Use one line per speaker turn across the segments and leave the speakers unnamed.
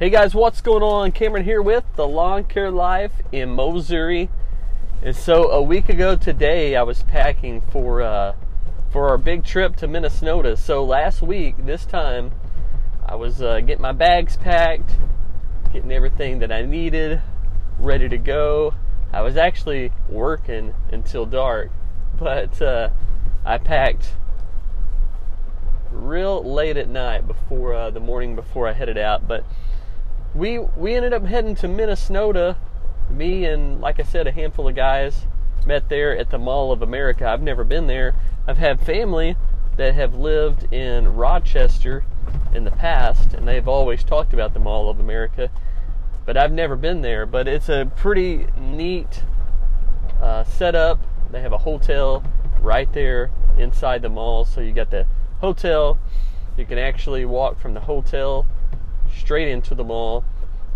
Hey guys, what's going on? Cameron here with the Lawn Care Life in Missouri. And so a week ago today, I was packing for uh, for our big trip to Minnesota. So last week, this time, I was uh, getting my bags packed, getting everything that I needed, ready to go. I was actually working until dark, but uh, I packed real late at night before uh, the morning before I headed out. But we we ended up heading to Minnesota. Me and like I said, a handful of guys met there at the Mall of America. I've never been there. I've had family that have lived in Rochester in the past, and they've always talked about the Mall of America. But I've never been there. But it's a pretty neat uh, setup. They have a hotel right there inside the mall, so you got the hotel. You can actually walk from the hotel straight into the mall.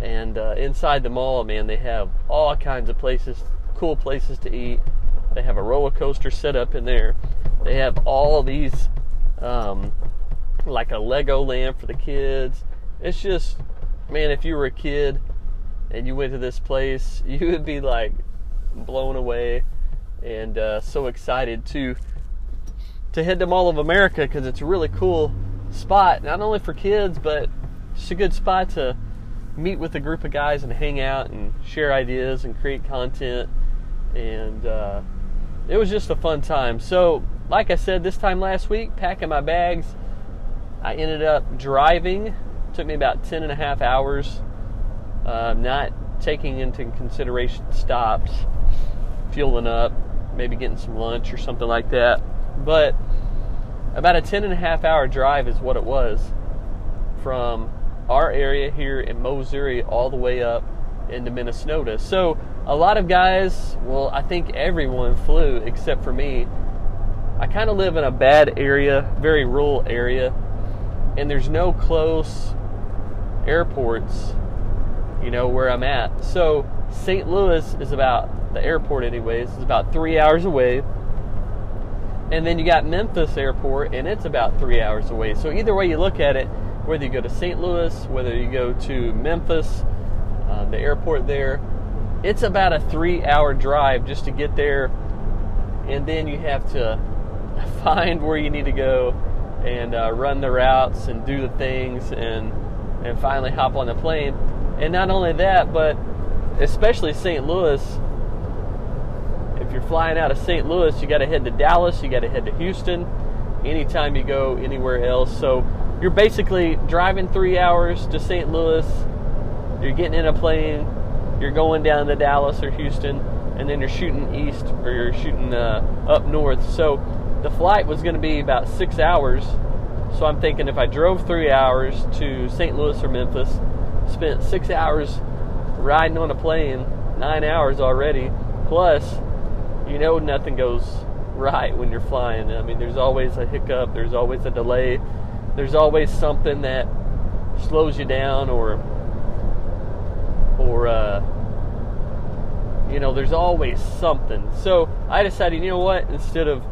And uh, inside the mall, man, they have all kinds of places, cool places to eat. They have a roller coaster set up in there. They have all these, um, like a Lego land for the kids. It's just, man, if you were a kid and you went to this place, you would be like blown away and uh, so excited to to head to Mall of America because it's a really cool spot, not only for kids, but just a good spot to meet with a group of guys and hang out and share ideas and create content. And uh, it was just a fun time. So, like I said, this time last week, packing my bags, I ended up driving. It took me about 10 and a half hours, uh, not taking into consideration stops, fueling up, maybe getting some lunch or something like that. But about a 10 and a half hour drive is what it was from our area here in Missouri all the way up into Minnesota. So a lot of guys, well, I think everyone flew except for me. I kind of live in a bad area, very rural area, and there's no close airports, you know, where I'm at. So St. Louis is about, the airport anyways, is about three hours away. And then you got Memphis Airport, and it's about three hours away. So either way you look at it, whether you go to St. Louis, whether you go to Memphis, uh, the airport there, it's about a three hour drive just to get there. And then you have to find where you need to go and uh, run the routes and do the things and, and finally hop on the plane. And not only that, but especially St. Louis, if you're flying out of St. Louis, you got to head to Dallas, you got to head to Houston anytime you go anywhere else. So you're basically driving three hours to St. Louis, you're getting in a plane, you're going down to Dallas or Houston, and then you're shooting east or you're shooting uh, up north. So the flight was going to be about six hours. So I'm thinking if I drove three hours to St. Louis or Memphis, spent six hours riding on a plane, nine hours already, plus, you know, nothing goes right when you're flying. I mean, there's always a hiccup, there's always a delay there's always something that slows you down or or uh, you know there's always something. So i decided you know what instead of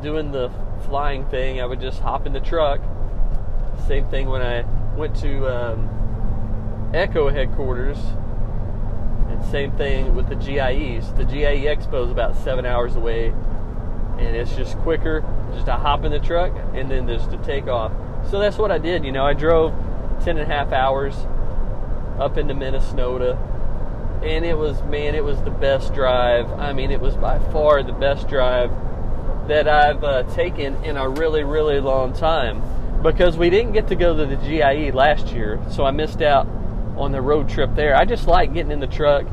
doing the flying thing i would just hop in the truck. Same thing when i went to um, ECHO headquarters and same thing with the GIEs the GIE expo is about seven hours away and it's just quicker just to hop in the truck and then just to take off. So that's what I did. You know, I drove 10 and a half hours up into Minnesota and it was, man, it was the best drive. I mean, it was by far the best drive that I've uh, taken in a really, really long time because we didn't get to go to the GIE last year, so I missed out on the road trip there. I just like getting in the truck.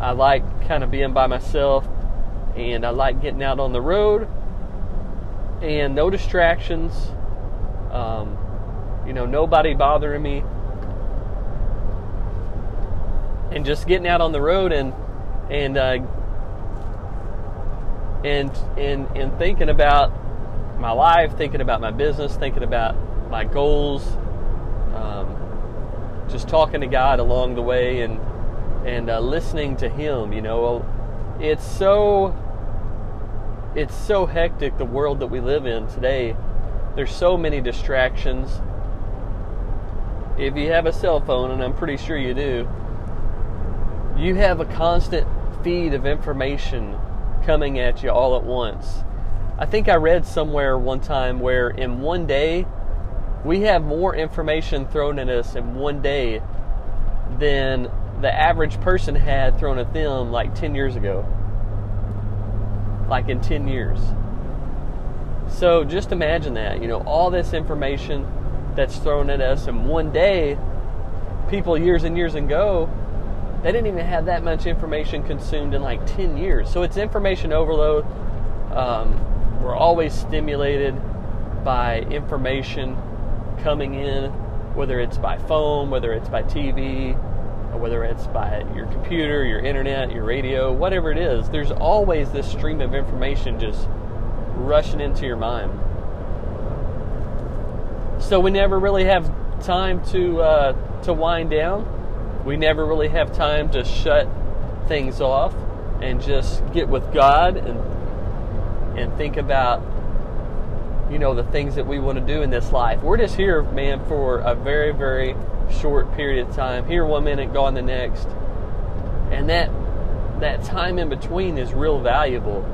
I like kind of being by myself and I like getting out on the road and no distractions. Um, you know, nobody bothering me, and just getting out on the road and and uh, and and and thinking about my life, thinking about my business, thinking about my goals. Um, just talking to God along the way and and uh, listening to Him. You know, it's so it's so hectic the world that we live in today. There's so many distractions. if you have a cell phone, and I'm pretty sure you do, you have a constant feed of information coming at you all at once. I think I read somewhere one time where in one day we have more information thrown at us in one day than the average person had thrown at them like 10 years ago. Like in 10 years. So just imagine that, you know, all this information that's thrown at us in one day, people years and years ago, they didn't even have that much information consumed in like 10 years. So it's information overload. Um, we're always stimulated by information coming in, whether it's by phone, whether it's by TV, whether it's by your computer, your internet, your radio, whatever it is. There's always this stream of information just rushing into your mind. So we never really have time to uh, to wind down. We never really have time to shut things off and just get with God and and think about you know the things that we want to do in this life. We're just here, man, for a very very short period of time. Here one minute, gone the next. And that that time in between is real valuable.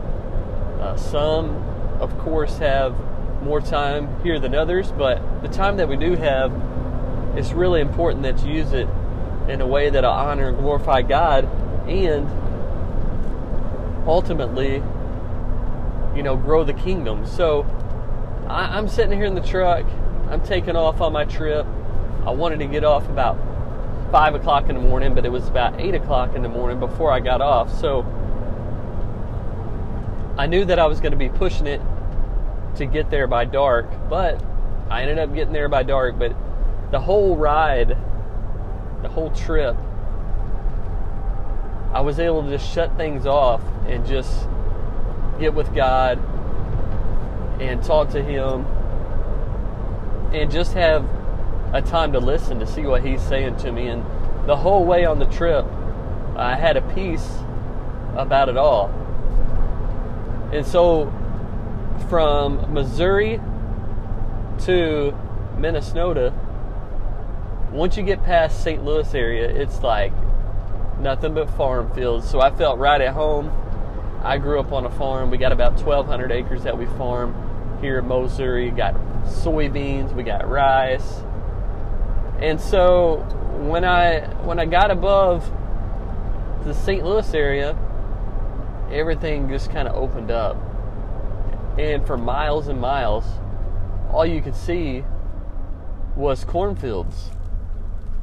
Uh, some, of course, have more time here than others, but the time that we do have, it's really important that you use it in a way that'll honor and glorify God and ultimately you know, grow the kingdom. So I, am sitting here in the truck. I'm taking off on my trip. I wanted to get off about five o'clock in the morning, but it was about eight o'clock in the morning before I got off. So I knew that I was going to be pushing it to get there by dark, but I ended up getting there by dark. But the whole ride, the whole trip, I was able to just shut things off and just get with God and talk to Him and just have a time to listen to see what He's saying to me. And the whole way on the trip, I had a peace about it all. And so from Missouri to Minnesota, once you get past St. Louis area, it's like nothing but farm fields. So I felt right at home. I grew up on a farm. We got about 1,200 acres that we farm here in Missouri. We got soybeans, we got rice. And so when I when I got above the St. Louis area, everything just kind of opened up. And for miles and miles, all you could see was cornfields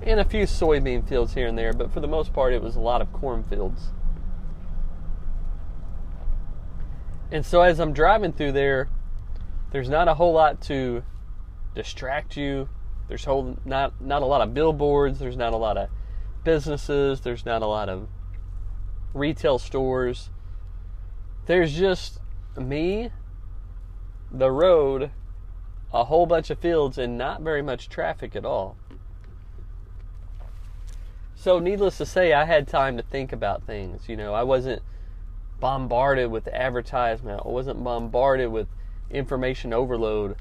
and a few soybean fields here and there, but for the most part, it was a lot of cornfields. And so as I'm driving through there, there's not a whole lot to distract you. There's whole, not not a lot of billboards. There's not a lot of businesses. There's not a lot of retail stores. There's just me, the road, a whole bunch of fields, and not very much traffic at all. So, needless to say, I had time to think about things. You know, I wasn't bombarded with advertisement. I wasn't bombarded with information overload.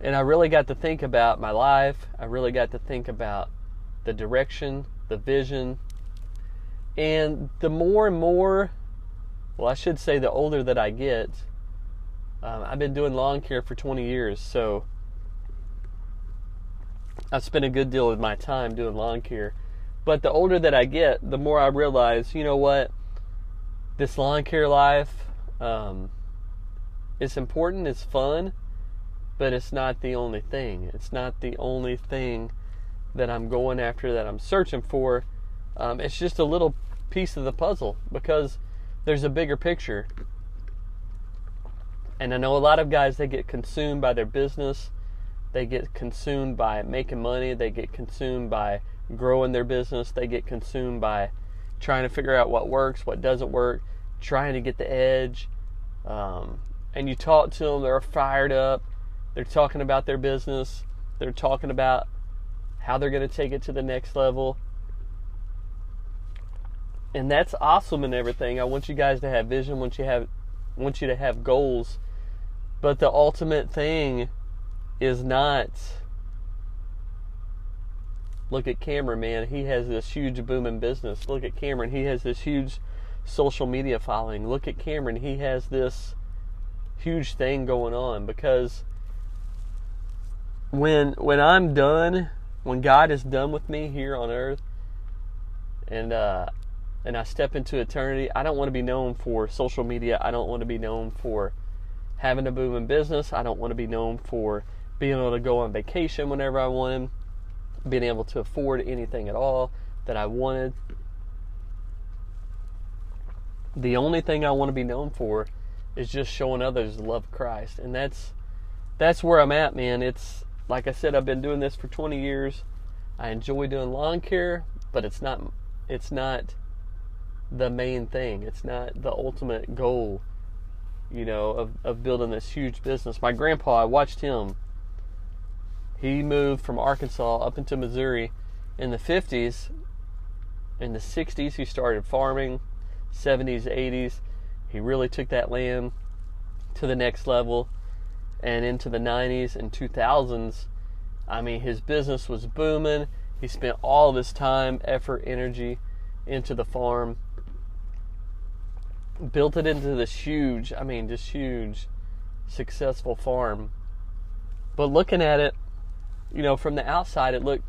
And I really got to think about my life. I really got to think about the direction, the vision. And the more and more, well, I should say the older that I get, um, I've been doing lawn care for 20 years. So I've spent a good deal of my time doing lawn care. But the older that I get, the more I realize, you know what? This lawn care life, um, it's important, it's fun, but it's not the only thing. It's not the only thing that I'm going after, that I'm searching for. Um, it's just a little piece of the puzzle because there's a bigger picture. And I know a lot of guys they get consumed by their business, they get consumed by making money, they get consumed by growing their business, they get consumed by trying to figure out what works, what doesn't work, trying to get the edge. Um, and you talk to them, they're fired up. They're talking about their business. They're talking about how they're going to take it to the next level. And that's awesome and everything. I want you guys to have vision, want you have want you to have goals. But the ultimate thing is not Look at Cameron, man. He has this huge booming business. Look at Cameron. He has this huge social media following. Look at Cameron. He has this huge thing going on because when when I'm done, when God is done with me here on earth and uh and I step into eternity, I don't want to be known for social media. I don't want to be known for having a booming business. I don't want to be known for being able to go on vacation whenever I wanted, being able to afford anything at all that I wanted. The only thing I want to be known for is just showing others the love of Christ. And that's that's where I'm at, man. It's like I said, I've been doing this for 20 years. I enjoy doing lawn care, but it's not it's not the main thing. It's not the ultimate goal, you know, of, of building this huge business. My grandpa, I watched him. He moved from Arkansas up into Missouri in the 50s. In the 60s, he started farming. 70s, 80s, he really took that land to the next level. And into the 90s and 2000s, I mean, his business was booming. He spent all of his time, effort, energy into the farm built it into this huge, I mean, just huge, successful farm. But looking at it, you know, from the outside, it looked,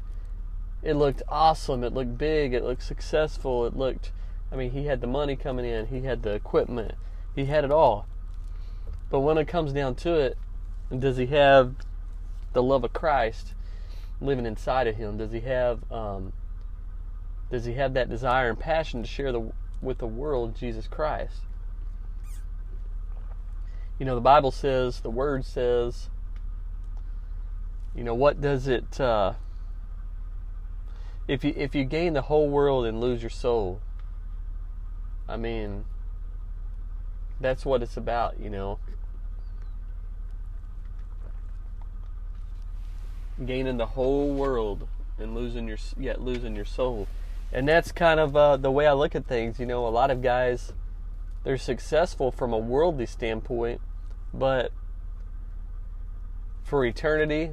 it looked awesome. It looked big. It looked successful. It looked, I mean, he had the money coming in. He had the equipment. He had it all. But when it comes down to it, does he have the love of Christ living inside of him? Does he have, um, does he have that desire and passion to share the with the world Jesus Christ. You know, the Bible says, the Word says, you know, what does it, uh, if you, if you gain the whole world and lose your soul, I mean, that's what it's about, you know. Gaining the whole world and losing your, yet losing your soul and that's kind of uh, the way I look at things. You know, a lot of guys they're successful from a worldly standpoint, but for eternity,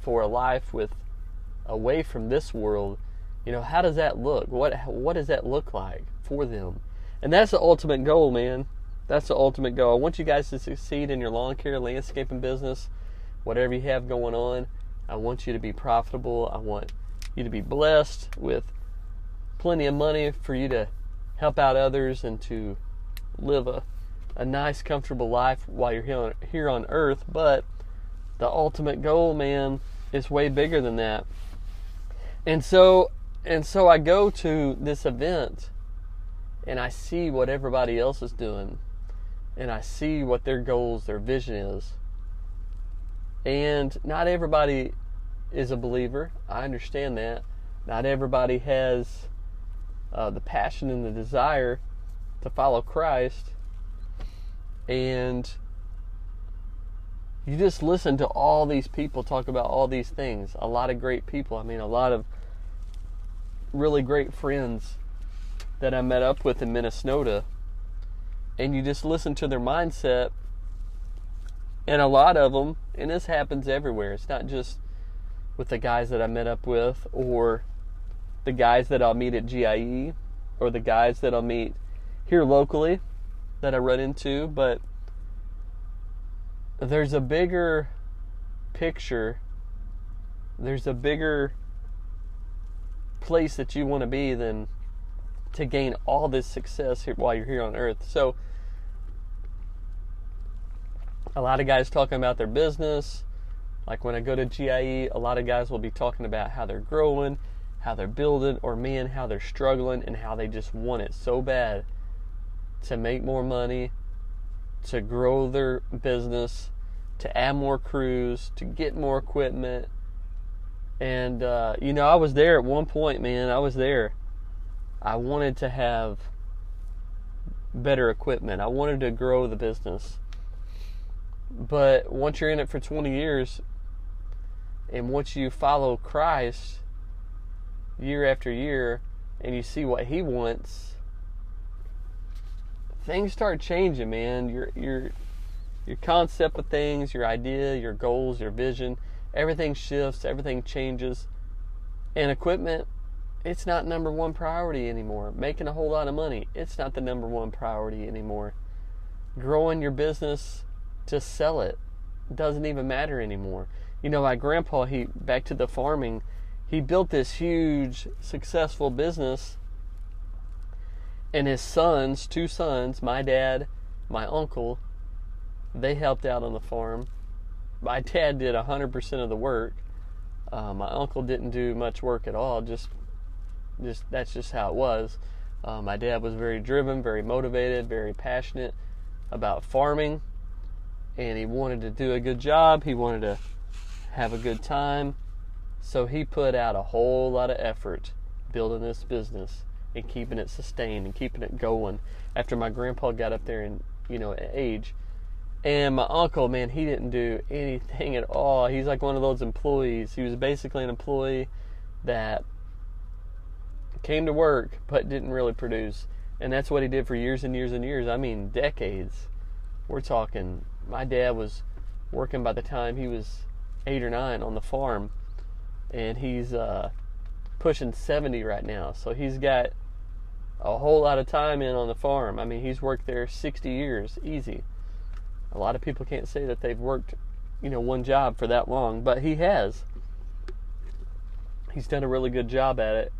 for a life with away from this world, you know, how does that look? What what does that look like for them? And that's the ultimate goal, man. That's the ultimate goal. I want you guys to succeed in your lawn care, landscaping business, whatever you have going on. I want you to be profitable. I want you to be blessed with plenty of money for you to help out others and to live a, a nice, comfortable life while you're here on, here on earth. But the ultimate goal, man, is way bigger than that. And so, and so I go to this event and I see what everybody else is doing and I see what their goals, their vision is. And not everybody is a believer. I understand that. Not everybody has uh, the passion and the desire to follow Christ. And you just listen to all these people talk about all these things. A lot of great people. I mean, a lot of really great friends that I met up with in Minnesota. And you just listen to their mindset. And a lot of them, and this happens everywhere, it's not just with the guys that I met up with or the guys that I'll meet at GIE or the guys that I'll meet here locally that I run into, but there's a bigger picture. There's a bigger place that you want to be than to gain all this success while you're here on earth. So a lot of guys talking about their business. Like when I go to GIE, a lot of guys will be talking about how they're growing, how they're building, or men, how they're struggling, and how they just want it so bad to make more money, to grow their business, to add more crews, to get more equipment. And, uh, you know, I was there at one point, man. I was there. I wanted to have better equipment, I wanted to grow the business. But once you're in it for 20 years, and once you follow Christ, year after year and you see what he wants, things start changing, man. Your your your concept of things, your idea, your goals, your vision, everything shifts, everything changes. And equipment, it's not number one priority anymore. Making a whole lot of money, it's not the number one priority anymore. Growing your business to sell it doesn't even matter anymore. You know, my grandpa, he back to the farming, he built this huge successful business and his sons, two sons, my dad, my uncle, they helped out on the farm. My dad did 100% of the work. Uh, my uncle didn't do much work at all. Just, just that's just how it was. Uh, my dad was very driven, very motivated, very passionate about farming, and he wanted to do a good job. He wanted to have a good time, so he put out a whole lot of effort building this business and keeping it sustained and keeping it going. After my grandpa got up there in you know age, and my uncle, man, he didn't do anything at all. He's like one of those employees. He was basically an employee that came to work but didn't really produce. And that's what he did for years and years and years. I mean, decades. We're talking, my dad was working by the time he was eight or nine on the farm. And he's uh, pushing 70 right now. So he's got a whole lot of time in on the farm. I mean, he's worked there 60 years, easy. A lot of people can't say that they've worked, you know, one job for that long, but he has. He's done a really good job at it.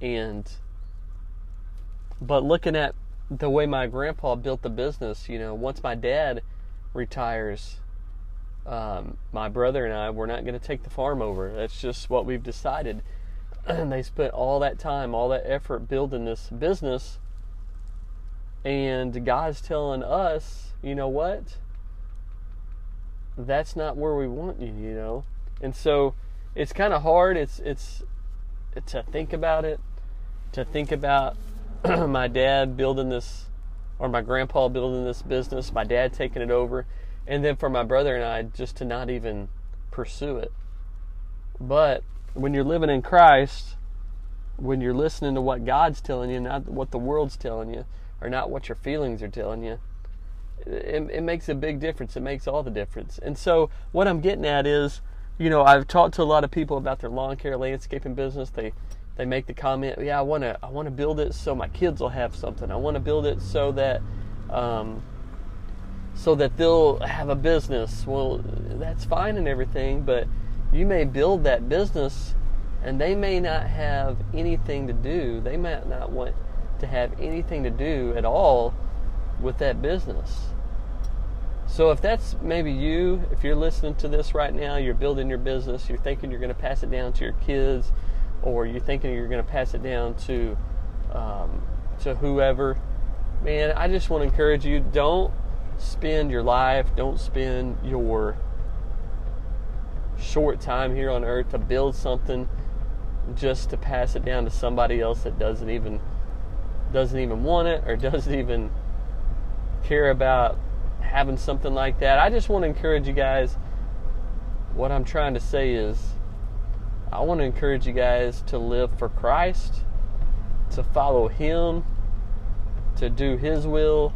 And but looking at the way my grandpa built the business, you know, once my dad retires, um, my brother and I, we're not going to take the farm over. That's just what we've decided. and they spent all that time, all that effort building this business. And God's telling us, you know what? That's not where we want you, you know. And so it's kind of hard. It's it's to think about it, to think about my dad building this, or my grandpa building this business, my dad taking it over, and then for my brother and I just to not even pursue it. But when you're living in Christ, when you're listening to what God's telling you, not what the world's telling you, or not what your feelings are telling you, it, it makes a big difference. It makes all the difference. And so, what I'm getting at is, you know, I've talked to a lot of people about their lawn care landscaping business. They they make the comment, yeah, I want to I want to build it so my kids will have something. I want to build it so that um, so that they'll have a business. Well, that's fine and everything, but you may build that business and they may not have anything to do. They might not want to have anything to do at all with that business. So if that's maybe you, if you're listening to this right now, you're building your business, you're thinking you're going to pass it down to your kids, or you're thinking you're going to pass it down to um, to whoever, man, I just want to encourage you: don't spend your life, don't spend your short time here on earth to build something just to pass it down to somebody else that doesn't even doesn't even want it or doesn't even care about having something like that. I just want to encourage you guys. What I'm trying to say is, I want to encourage you guys to live for Christ, to follow Him, to do His will,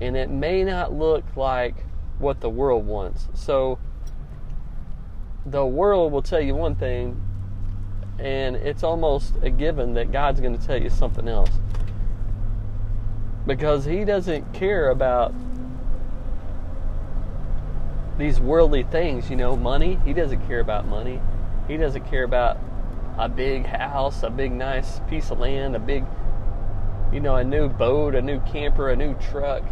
and it may not look like what the world wants. So, the world will tell you one thing, and it's almost a given that God's going to tell you something else. Because He doesn't care about these worldly things, you know, money. He doesn't care about money. He doesn't care about a big house, a big nice piece of land, a big, you know, a new boat, a new camper, a new truck.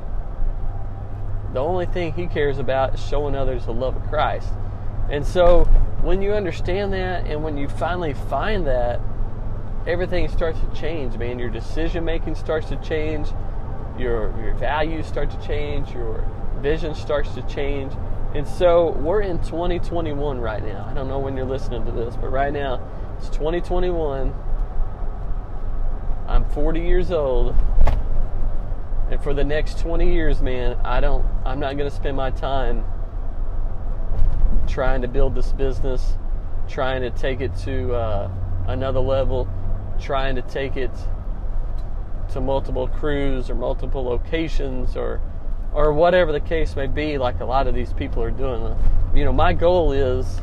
The only thing he cares about is showing others the love of Christ. And so when you understand that and when you finally find that, everything starts to change, man. Your decision making starts to change, your your values start to change, your vision starts to change. And so we're in 2021 right now. I don't know when you're listening to this, but right now it's 2021. I'm 40 years old. And for the next 20 years, man, I don't I'm not going to spend my time trying to build this business, trying to take it to uh, another level, trying to take it to multiple crews or multiple locations or or whatever the case may be like a lot of these people are doing you know my goal is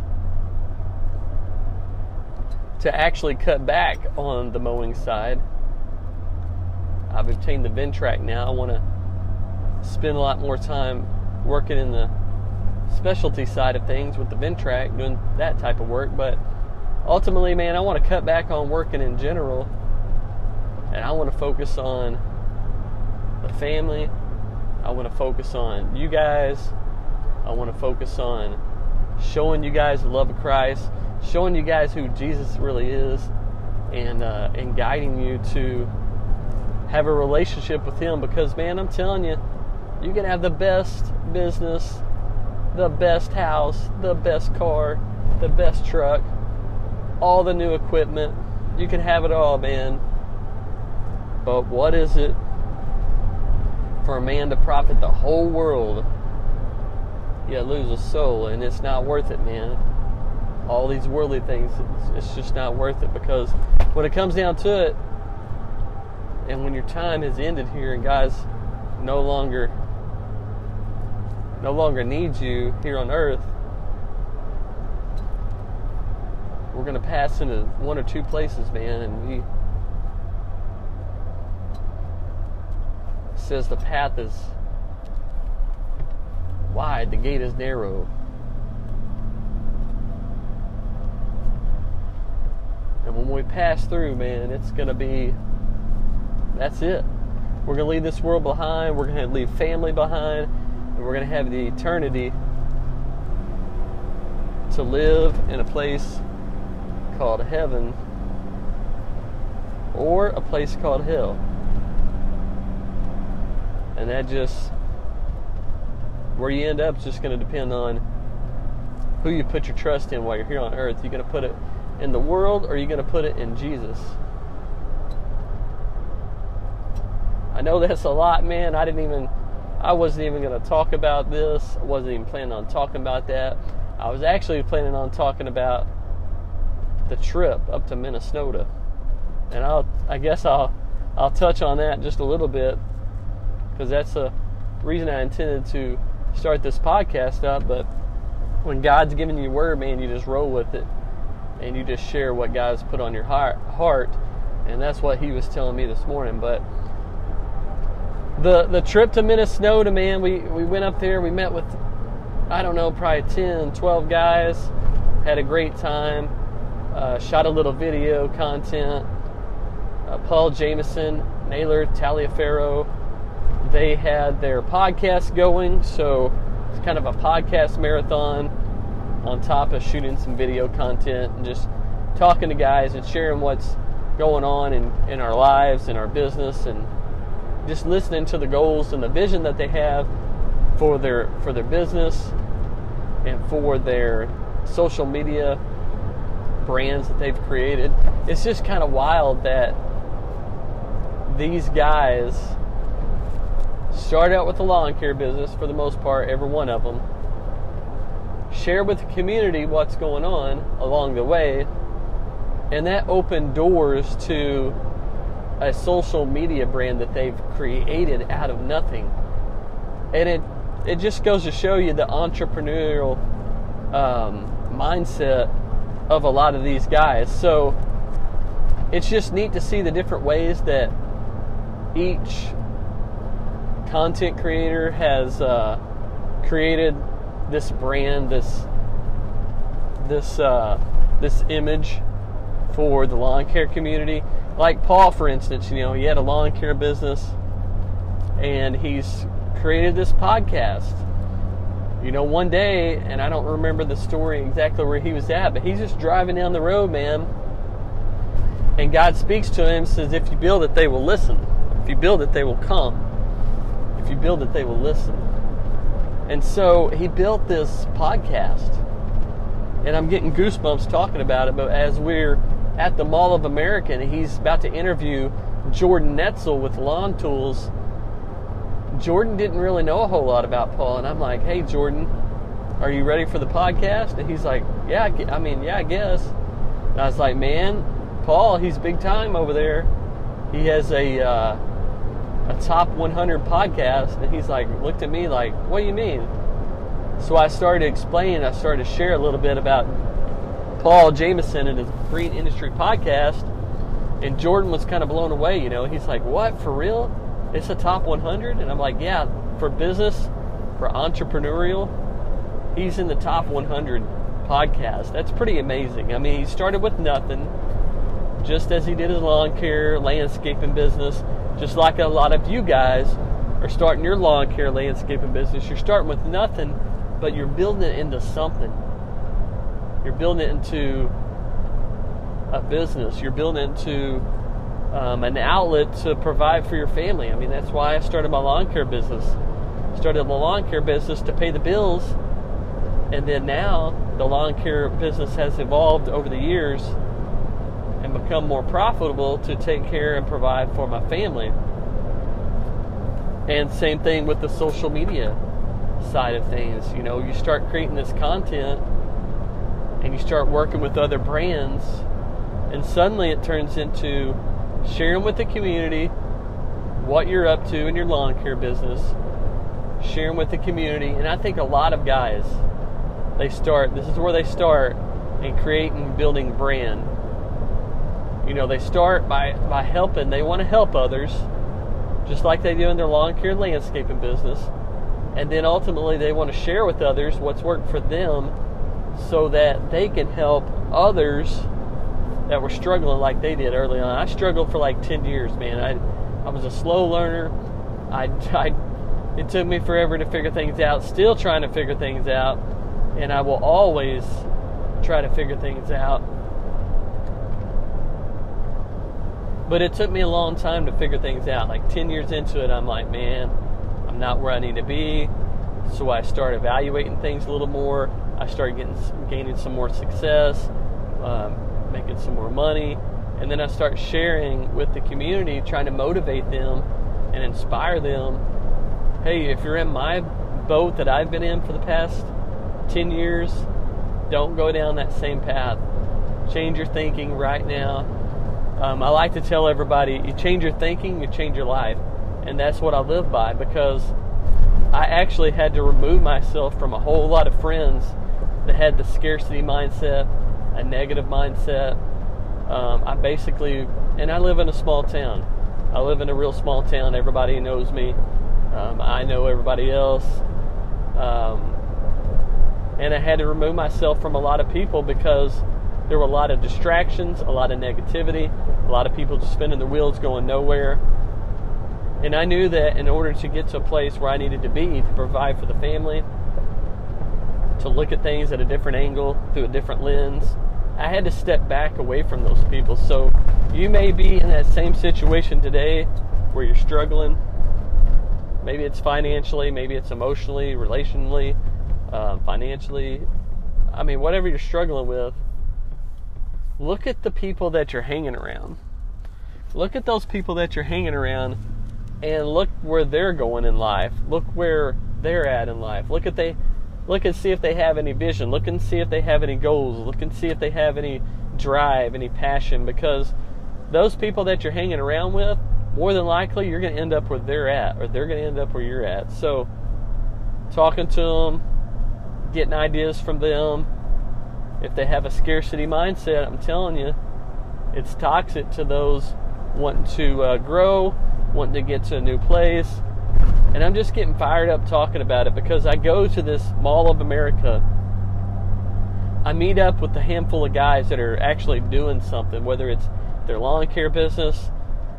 to actually cut back on the mowing side. I've obtained the Ventrac now. I want to spend a lot more time working in the specialty side of things with the Ventrac, doing that type of work. But ultimately, man, I want to cut back on working in general, and I want to focus on the family. I want to focus on you guys. I want to focus on showing you guys the love of Christ, showing you guys who Jesus really is, and uh, and guiding you to have a relationship with Him. Because man, I'm telling you, you can have the best business, the best house, the best car, the best truck, all the new equipment. You can have it all, man. But what is it for a man to profit the whole world yet lose a soul? And it's not worth it, man all these worldly things, it's, just not worth it because when it comes down to it, and when your time has ended here and God's no longer no longer needs you here on earth, we're to pass into one or two places, man, and we says the path is wide, the gate is narrow. And when we pass through, man, it's going to be that's it. We're going to leave this world behind. We're going to leave family behind. And we're going to have the eternity to live in a place called heaven or a place called hell. And that just, where you end up is just going to depend on who you put your trust in while you're here on earth. You're going to put it in the world or are you going to put it in Jesus? I know that's a lot, man. I didn't even, I wasn't even going to talk about this. I wasn't even planning on talking about that. I was actually planning on talking about the trip up to Minnesota, and I'll, I guess I'll, I'll touch on that just a little bit because that's the reason I intended to start this podcast up. But when God's giving you word, man, you just roll with it and you just share what God's put on your heart. And that's what he was telling me this morning. But the the trip to Minnesota, man, we, we went up there, we met with, I don't know, probably 10, 12 guys, had a great time, uh, shot a little video content. Uh, Paul Jamison, Naylor Taliaferro, they had their podcast going, so it's kind of a podcast marathon on top of shooting some video content and just talking to guys and sharing what's going on in, in our lives and our business and just listening to the goals and the vision that they have for their for their business and for their social media brands that they've created. It's just kind of wild that these guys start out with the lawn care business for the most part, every one of them share with the community what's going on along the way, and that opened doors to a social media brand that they've created out of nothing. And it it just goes to show you the entrepreneurial um, mindset of a lot of these guys. So it's just neat to see the different ways that each content creator has uh, created this brand, this this uh, this image for the lawn care community. Like Paul, for instance, you know, he had a lawn care business, and he's created this podcast. You know, one day, and I don't remember the story exactly where he was at, but he's just driving down the road, man. And God speaks to him, says, If you build it, they will listen. If you build it, they will come. You build it, they will listen. And so he built this podcast. And I'm getting goosebumps talking about it. But as we're at the Mall of America and he's about to interview Jordan Netzel with Lawn Tools, Jordan didn't really know a whole lot about Paul. And I'm like, hey, Jordan, are you ready for the podcast? And he's like, yeah, I mean, yeah, I guess. And I was like, man, Paul, he's big time over there. He has a. Uh, a top 100 podcast, and he's like, looked at me like, what do you mean? So I started explaining, I started to share a little bit about Paul Jamison and his Green Industry podcast, and Jordan was kind of blown away. You know, he's like, "What for real? It's a top 100?" And I'm like, "Yeah, for business, for entrepreneurial, he's in the top 100 podcast. That's pretty amazing. I mean, he started with nothing, just as he did his lawn care, landscaping business, just like a lot of you guys are starting your lawn care, landscaping business. You're starting with nothing, but you're building it into something. You're building it into a business. You're building it into um, an outlet to provide for your family. I mean, that's why I started my lawn care business. Started the lawn care business to pay the bills, and then now the lawn care business has evolved over the years and become more profitable to take care and provide for my family. And same thing with the social media side of things. You know, you start creating this content and you start working with other brands, and suddenly it turns into sharing with the community what you're up to in your lawn care business, sharing with the community. And I think a lot of guys, they start, this is where they start in creating, building brand. You know, they start by, by helping, they want to help others, just like they do in their lawn care and landscaping business. And then ultimately, they want to share with others what's worked for them so that they can help others that were struggling like they did early on. I struggled for like 10 years, man. I, I was a slow learner. I, I, it took me forever to figure things out, still trying to figure things out, and I will always try to figure things out. But it took me a long time to figure things out. Like 10 years into it, I'm like, man, I'm not where I need to be. So I start evaluating things a little more. I started getting gaining some more success, um, making some more money, and then I start sharing with the community, trying to motivate them and inspire them. Hey, if you're in my boat that I've been in for the past 10 years, don't go down that same path. Change your thinking right now. Um, I like to tell everybody you change your thinking, you change your life. And that's what I live by because I actually had to remove myself from a whole lot of friends that had the scarcity mindset, a negative mindset. Um, I basically, and I live in a small town. I live in a real small town. Everybody knows me. Um, I know everybody else. Um, and I had to remove myself from a lot of people because there were a lot of distractions, a lot of negativity, a lot of people just spinning their wheels going nowhere. And I knew that in order to get to a place where I needed to be to provide for the family, to look at things at a different angle, through a different lens. I had to step back away from those people. So you may be in that same situation today where you're struggling. Maybe it's financially, maybe it's emotionally, relationally, um, financially. I mean, whatever you're struggling with, look at the people that you're hanging around. Look at those people that you're hanging around and look where they're going in life. Look where they're at in life. Look at they look and see if they have any vision. Look and see if they have any goals. Look and see if they have any drive, any passion, because those people that you're hanging around with, more than likely, you're going to end up where they're at, or they're going to end up where you're at. So, talking to them, getting ideas from them. If they have a scarcity mindset, I'm telling you, it's toxic to those wanting to uh, grow, wanting to get to a new place, and I'm just getting fired up talking about it because I go to this Mall of America. I meet up with a handful of guys that are actually doing something, whether it's their lawn care business,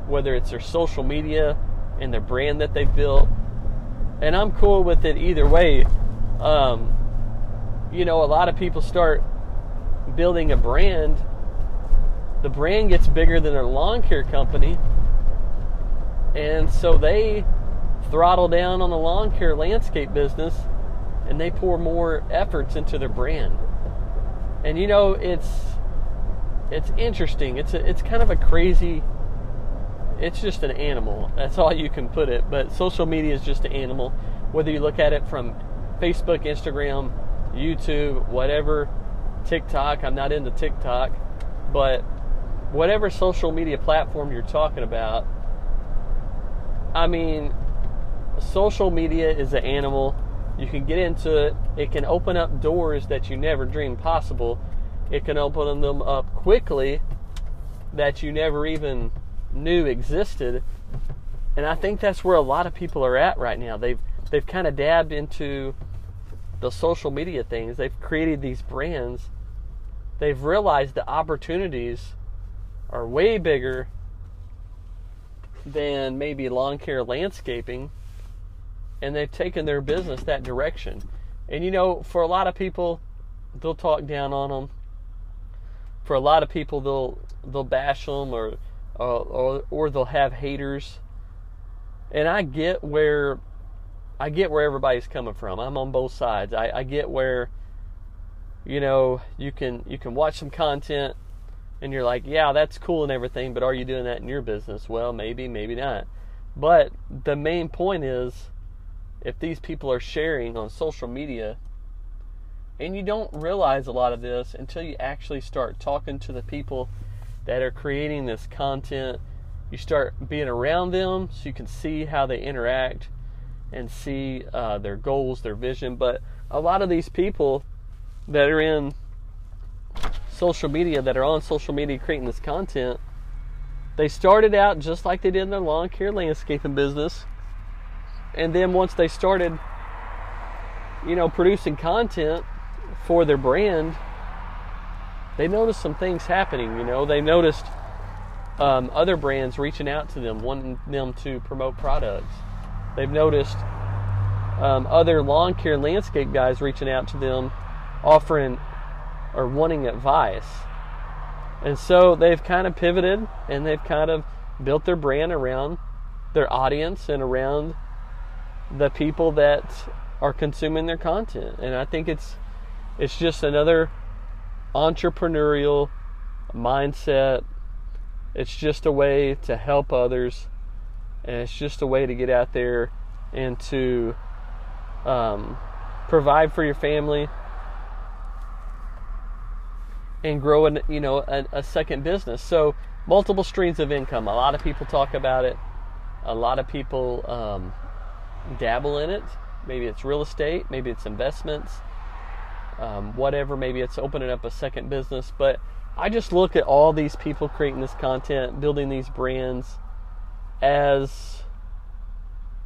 whether it's their social media and their brand that they've built. And I'm cool with it either way. Um, you know, a lot of people start building a brand. The brand gets bigger than their lawn care company. And so they throttle down on the lawn care landscape business and they pour more efforts into their brand. And you know, it's it's interesting. It's a, it's kind of a crazy it's just an animal. That's all you can put it. But social media is just an animal. Whether you look at it from Facebook, Instagram, YouTube, whatever, TikTok, I'm not into TikTok, but whatever social media platform you're talking about, I mean, social media is an animal. You can get into it. It can open up doors that you never dreamed possible. It can open them up quickly that you never even knew existed. And I think that's where a lot of people are at right now. They've they've kind of dabbed into the social media things. They've created these brands. They've realized the opportunities are way bigger than maybe lawn care landscaping and they've taken their business that direction. And you know, for a lot of people, they'll talk down on them. For a lot of people, they'll they'll bash them or uh, or or they'll have haters. And I get where I get where everybody's coming from. I'm on both sides. I, I get where you know you can you can watch some content and you're like, yeah, that's cool and everything, but are you doing that in your business? Well, maybe, maybe not. But the main point is if these people are sharing on social media and you don't realize a lot of this until you actually start talking to the people that are creating this content. You start being around them so you can see how they interact and see uh, their goals, their vision. But a lot of these people that are in social media, that are on social media creating this content, they started out just like they did in their lawn care landscaping business. And then once they started you know producing content for their brand they noticed some things happening you know. They noticed um, other brands reaching out to them wanting them to promote products they've noticed um, other lawn care landscape guys reaching out to them offering or wanting advice and so they've kind of pivoted and they've kind of built their brand around their audience and around the people that are consuming their content. And I think it's it's just another entrepreneurial mindset. It's just a way to help others, and it's just a way to get out there and to um, provide for your family and grow an, you know a, a second business. So multiple streams of income. A lot of people talk about it. A lot of people um, dabble in it. Maybe it's real estate, maybe it's investments, um, whatever. Maybe it's opening up a second business. But I just look at all these people creating this content, building these brands as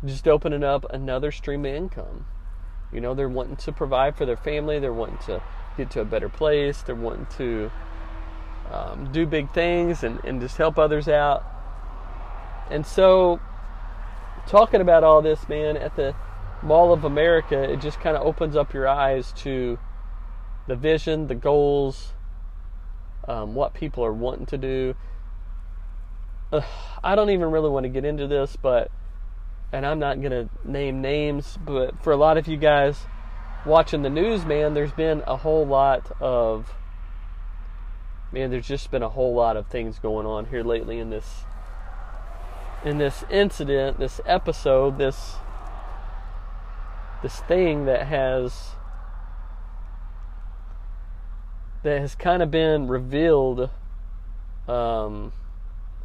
just opening up another stream of income. You know, they're wanting to provide for their family, they're wanting to get to a better place, they're wanting to um, do big things and, and just help others out. And so talking about all this, man, at the Mall of America, it just kind of opens up your eyes to the vision, the goals, um, what people are wanting to do. Uh, I don't even really want to get into this, but, and I'm not going to name names, but for a lot of you guys watching the news, man, there's been a whole lot of, man, there's just been a whole lot of things going on here lately in this in this incident, this episode, this this thing that has that has kind of been revealed um,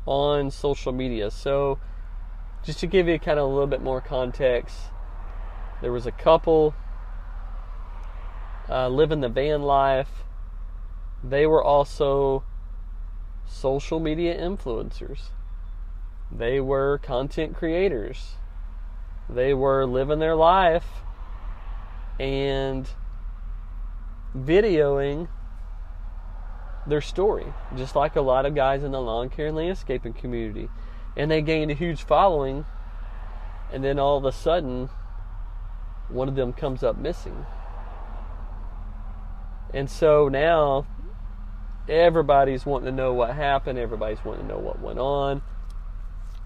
on social media. So, just to give you kind of a little bit more context, there was a couple uh, living the van life. They were also social media influencers. They were content creators. They were living their life and videoing their story, just like a lot of guys in the lawn care and landscaping community. And they gained a huge following, and then all of a sudden, one of them comes up missing. And so now everybody's wanting to know what happened, everybody's wanting to know what went on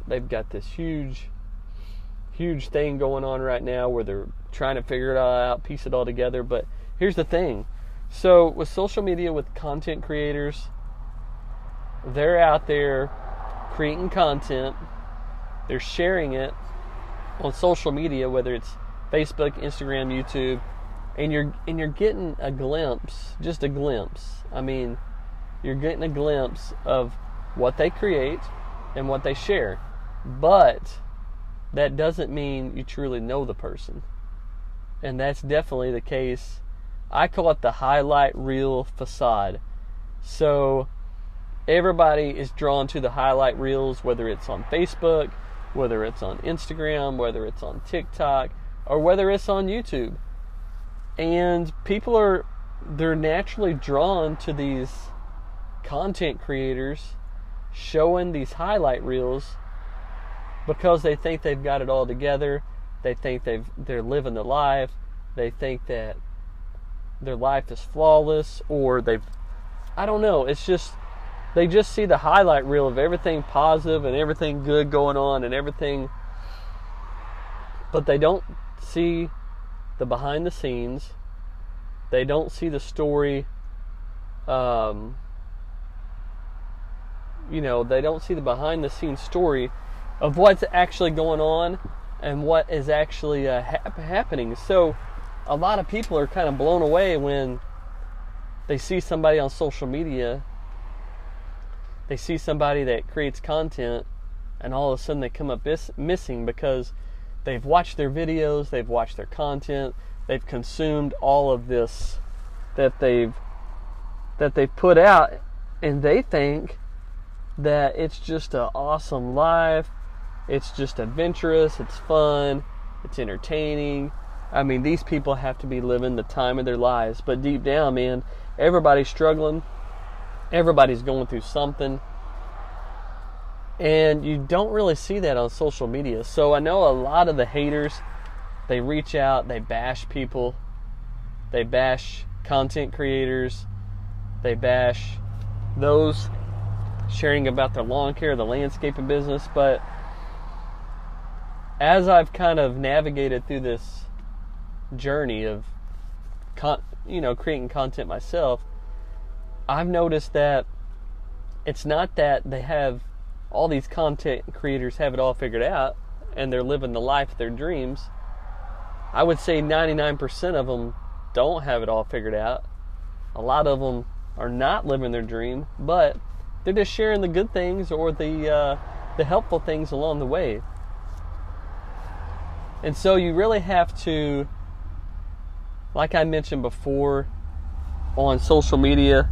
they've got this huge, huge thing going on right now where they're trying to figure it all out, piece it all together. But here's the thing so, with social media, with content creators, they're out there creating content, they're sharing it on social media, whether it's Facebook, Instagram, YouTube, and you're and you're getting a glimpse, just a glimpse. I mean, you're getting a glimpse of what they create and what they share. But that doesn't mean you truly know the person. And that's definitely the case. I call it the highlight reel facade. So everybody is drawn to the highlight reels, whether it's on Facebook, whether it's on Instagram, whether it's on TikTok, or whether it's on YouTube. And people are they're naturally drawn to these content creators showing these highlight reels because they think they've got it all together. They think they've they're living the life. They think that their life is flawless or they've I don't know. It's just they just see the highlight reel of everything positive and everything good going on and everything but they don't see the behind the scenes. They don't see the story um, you know, they don't see the behind the scenes story of what's actually going on and what is actually uh, happening. So, a lot of people are kind of blown away when they see somebody on social media, they see somebody that creates content, and all of a sudden they come up missing because they've watched their videos, they've watched their content, they've consumed all of this that they've that they've put out, and they think that it's just an awesome life. It's just adventurous, it's fun, it's entertaining. I mean, these people have to be living the time of their lives, but deep down, man, everybody's struggling. Everybody's going through something. And you don't really see that on social media. So I know a lot of the haters, they reach out, they bash people, they bash content creators, they bash those sharing about their lawn care, the landscaping business, but as I've kind of navigated through this journey of con- you know, creating content myself, I've noticed that it's not that they have all these content creators have it all figured out and they're living the life of their dreams. I would say 99% of them don't have it all figured out. A lot of them are not living their dream, but they're just sharing the good things or the uh, the helpful things along the way. And so you really have to, like I mentioned before, on social media.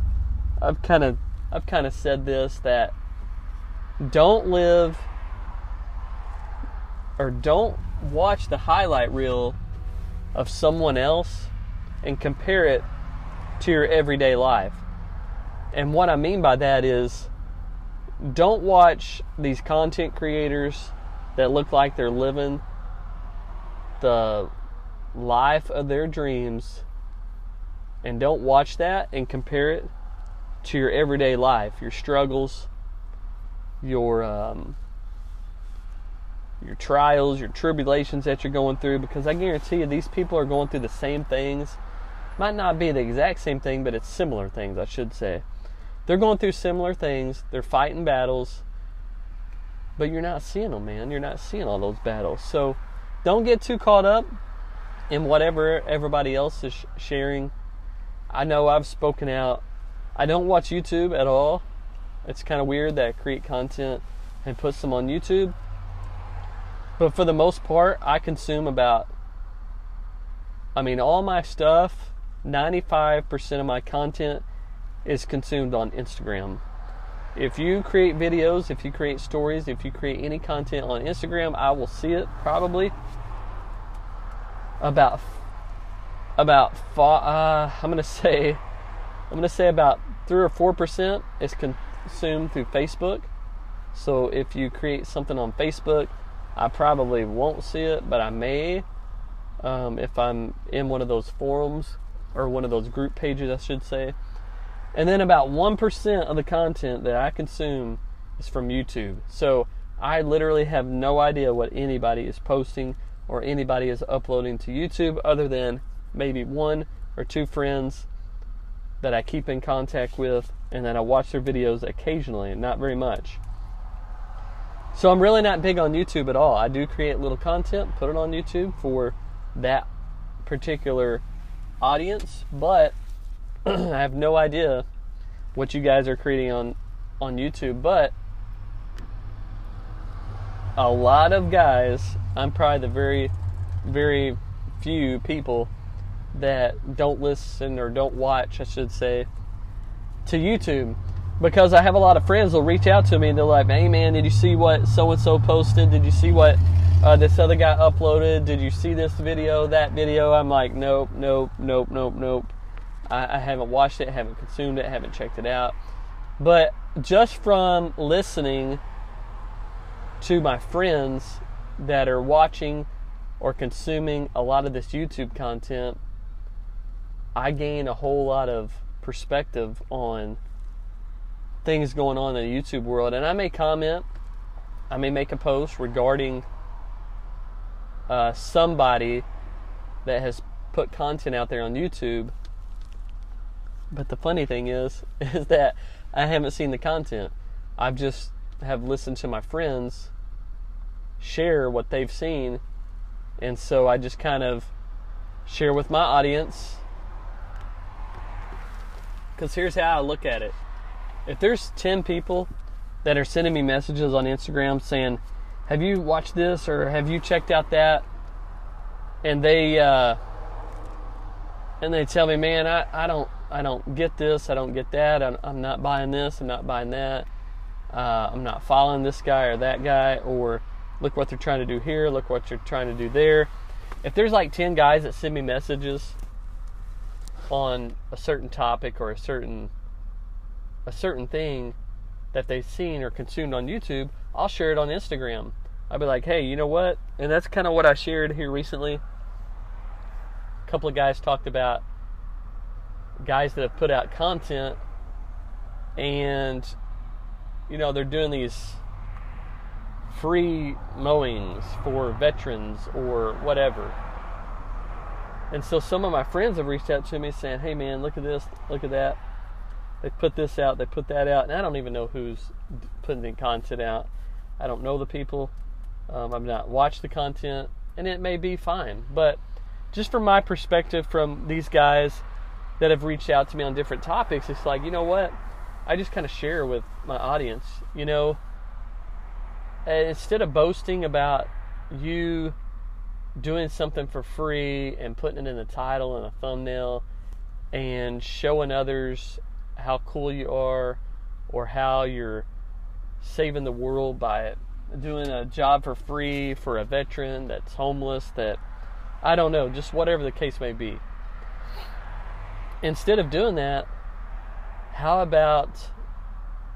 I've kind of I've kind of said this that don't live or don't watch the highlight reel of someone else and compare it to your everyday life. And what I mean by that is don't watch these content creators that look like they're living the life of their dreams and don't watch that and compare it to your everyday life, your struggles, your um, your trials, your tribulations that you're going through because I guarantee you these people are going through the same things. Might not be the exact same thing, but it's similar things, I should say. They're going through similar things. They're fighting battles. But you're not seeing them, man. You're not seeing all those battles. So don't get too caught up in whatever everybody else is sharing. I know I've spoken out. I don't watch YouTube at all. It's kind of weird that I create content and put some on YouTube. But for the most part, I consume about, I mean, all my stuff, 95% of my content is consumed on Instagram. If you create videos, if you create stories, if you create any content on Instagram, I will see it probably about about uh, I'm gonna say I'm gonna say about three or four percent is consumed through Facebook. So if you create something on Facebook, I probably won't see it, but I may um, if I'm in one of those forums or one of those group pages, I should say. And then about 1% of the content that I consume is from YouTube. So I literally have no idea what anybody is posting or anybody is uploading to YouTube other than maybe one or two friends that I keep in contact with and that I watch their videos occasionally, and not very much. So I'm really not big on YouTube at all. I do create little content, put it on YouTube for that particular audience, but I have no idea what you guys are creating on on YouTube, but a lot of guys, I'm probably the very very few people that don't listen or don't watch, I should say, to YouTube because I have a lot of friends will reach out to me and they're like, "Hey man, did you see what so and so posted? Did you see what uh, this other guy uploaded? Did you see this video, that video?" I'm like, "Nope, nope, nope, nope, nope. I, I haven't watched it, haven't consumed it, haven't checked it out." But just from listening to my friends that are watching or consuming a lot of this YouTube content, I gain a whole lot of perspective on things going on in the YouTube world. And I may comment, I may make a post regarding uh, somebody that has put content out there on YouTube. But the funny thing is, is that I haven't seen the content. I've just have listened to my friends share what they've seen, and so I just kind of share with my audience. Because here's how I look at it. If there's 10 people that are sending me messages on Instagram saying, Have you watched this or have you checked out that? And they, uh, and they tell me, man, I, I don't, I don't get this, I don't get that, I'm, I'm not buying this, I'm not buying that, uh, I'm not following this guy or that guy, or look what they're trying to do here, look what you're trying to do there. If there's like 10 guys that send me messages on a certain topic or a certain a certain thing that they've seen or consumed on YouTube, I'll share it on Instagram. I'll be like, hey, you know what? And that's kind of what I shared here recently. A couple of guys talked about guys that have put out content and, you know, they're doing these free mowings for veterans or whatever. And so some of my friends have reached out to me saying, hey, man, look at this, look at that they put this out, they put that out, and I don't even know who's putting the content out. I don't know the people. Um, I've not watched the content, and it may be fine. But just from my perspective, from these guys that have reached out to me on different topics, it's like, you know what? I just kind of share with my audience. You know, instead of boasting about you doing something for free and putting it in the title and a thumbnail and showing others how cool you are or how you're saving the world by doing a job for free for a veteran that's homeless that I don't know, just whatever the case may be. Instead of doing that, how about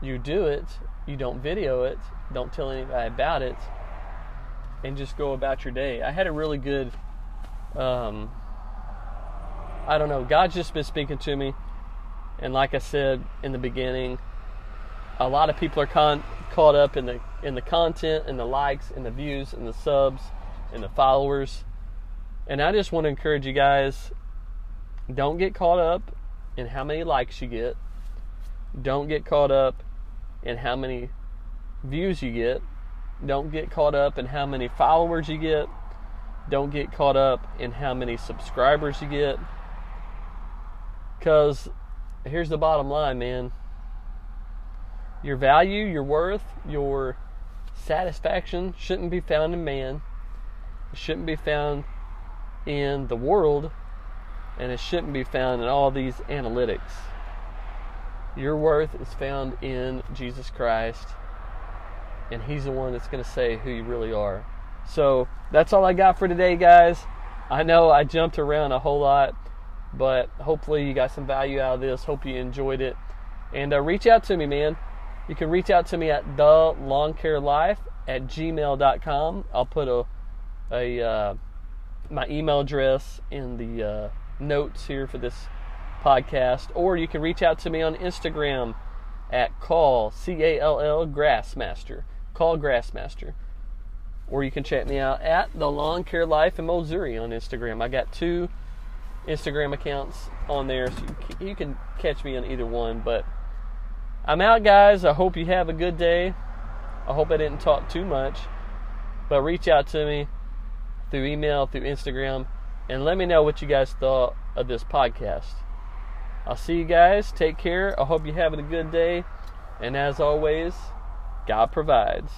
you do it, you don't video it, don't tell anybody about it, and just go about your day. I had a really good, um, I don't know, God's just been speaking to me and like I said in the beginning, a lot of people are con- caught up in the in the content and the likes and the views and the subs and the followers. And I just want to encourage you guys don't get caught up in how many likes you get. Don't get caught up in how many views you get. Don't get caught up in how many followers you get. Don't get caught up in how many subscribers you get. Because here's the bottom line, man. Your value, your worth, your satisfaction shouldn't be found in man. It shouldn't be found in the world, and it shouldn't be found in all these analytics. Your worth is found in Jesus Christ, and He's the one that's going to say who you really are. So that's all I got for today, guys. I know I jumped around a whole lot but hopefully you got some value out of this. Hope you enjoyed it. And uh, reach out to me, man. You can reach out to me at the life at gmail.com. I'll put a, a uh, my email address in the uh, notes here for this podcast, or you can reach out to me on Instagram at call c a l l grassmaster. Call grassmaster. Or you can check me out at the lawn care life in Missouri on Instagram. I got two Instagram accounts on there, so you can catch me on either one. But I'm out, guys. I hope you have a good day. I hope I didn't talk too much, but reach out to me through email, through Instagram, and let me know what you guys thought of this podcast. I'll see you guys. Take care. I hope you're having a good day. And as always, God provides.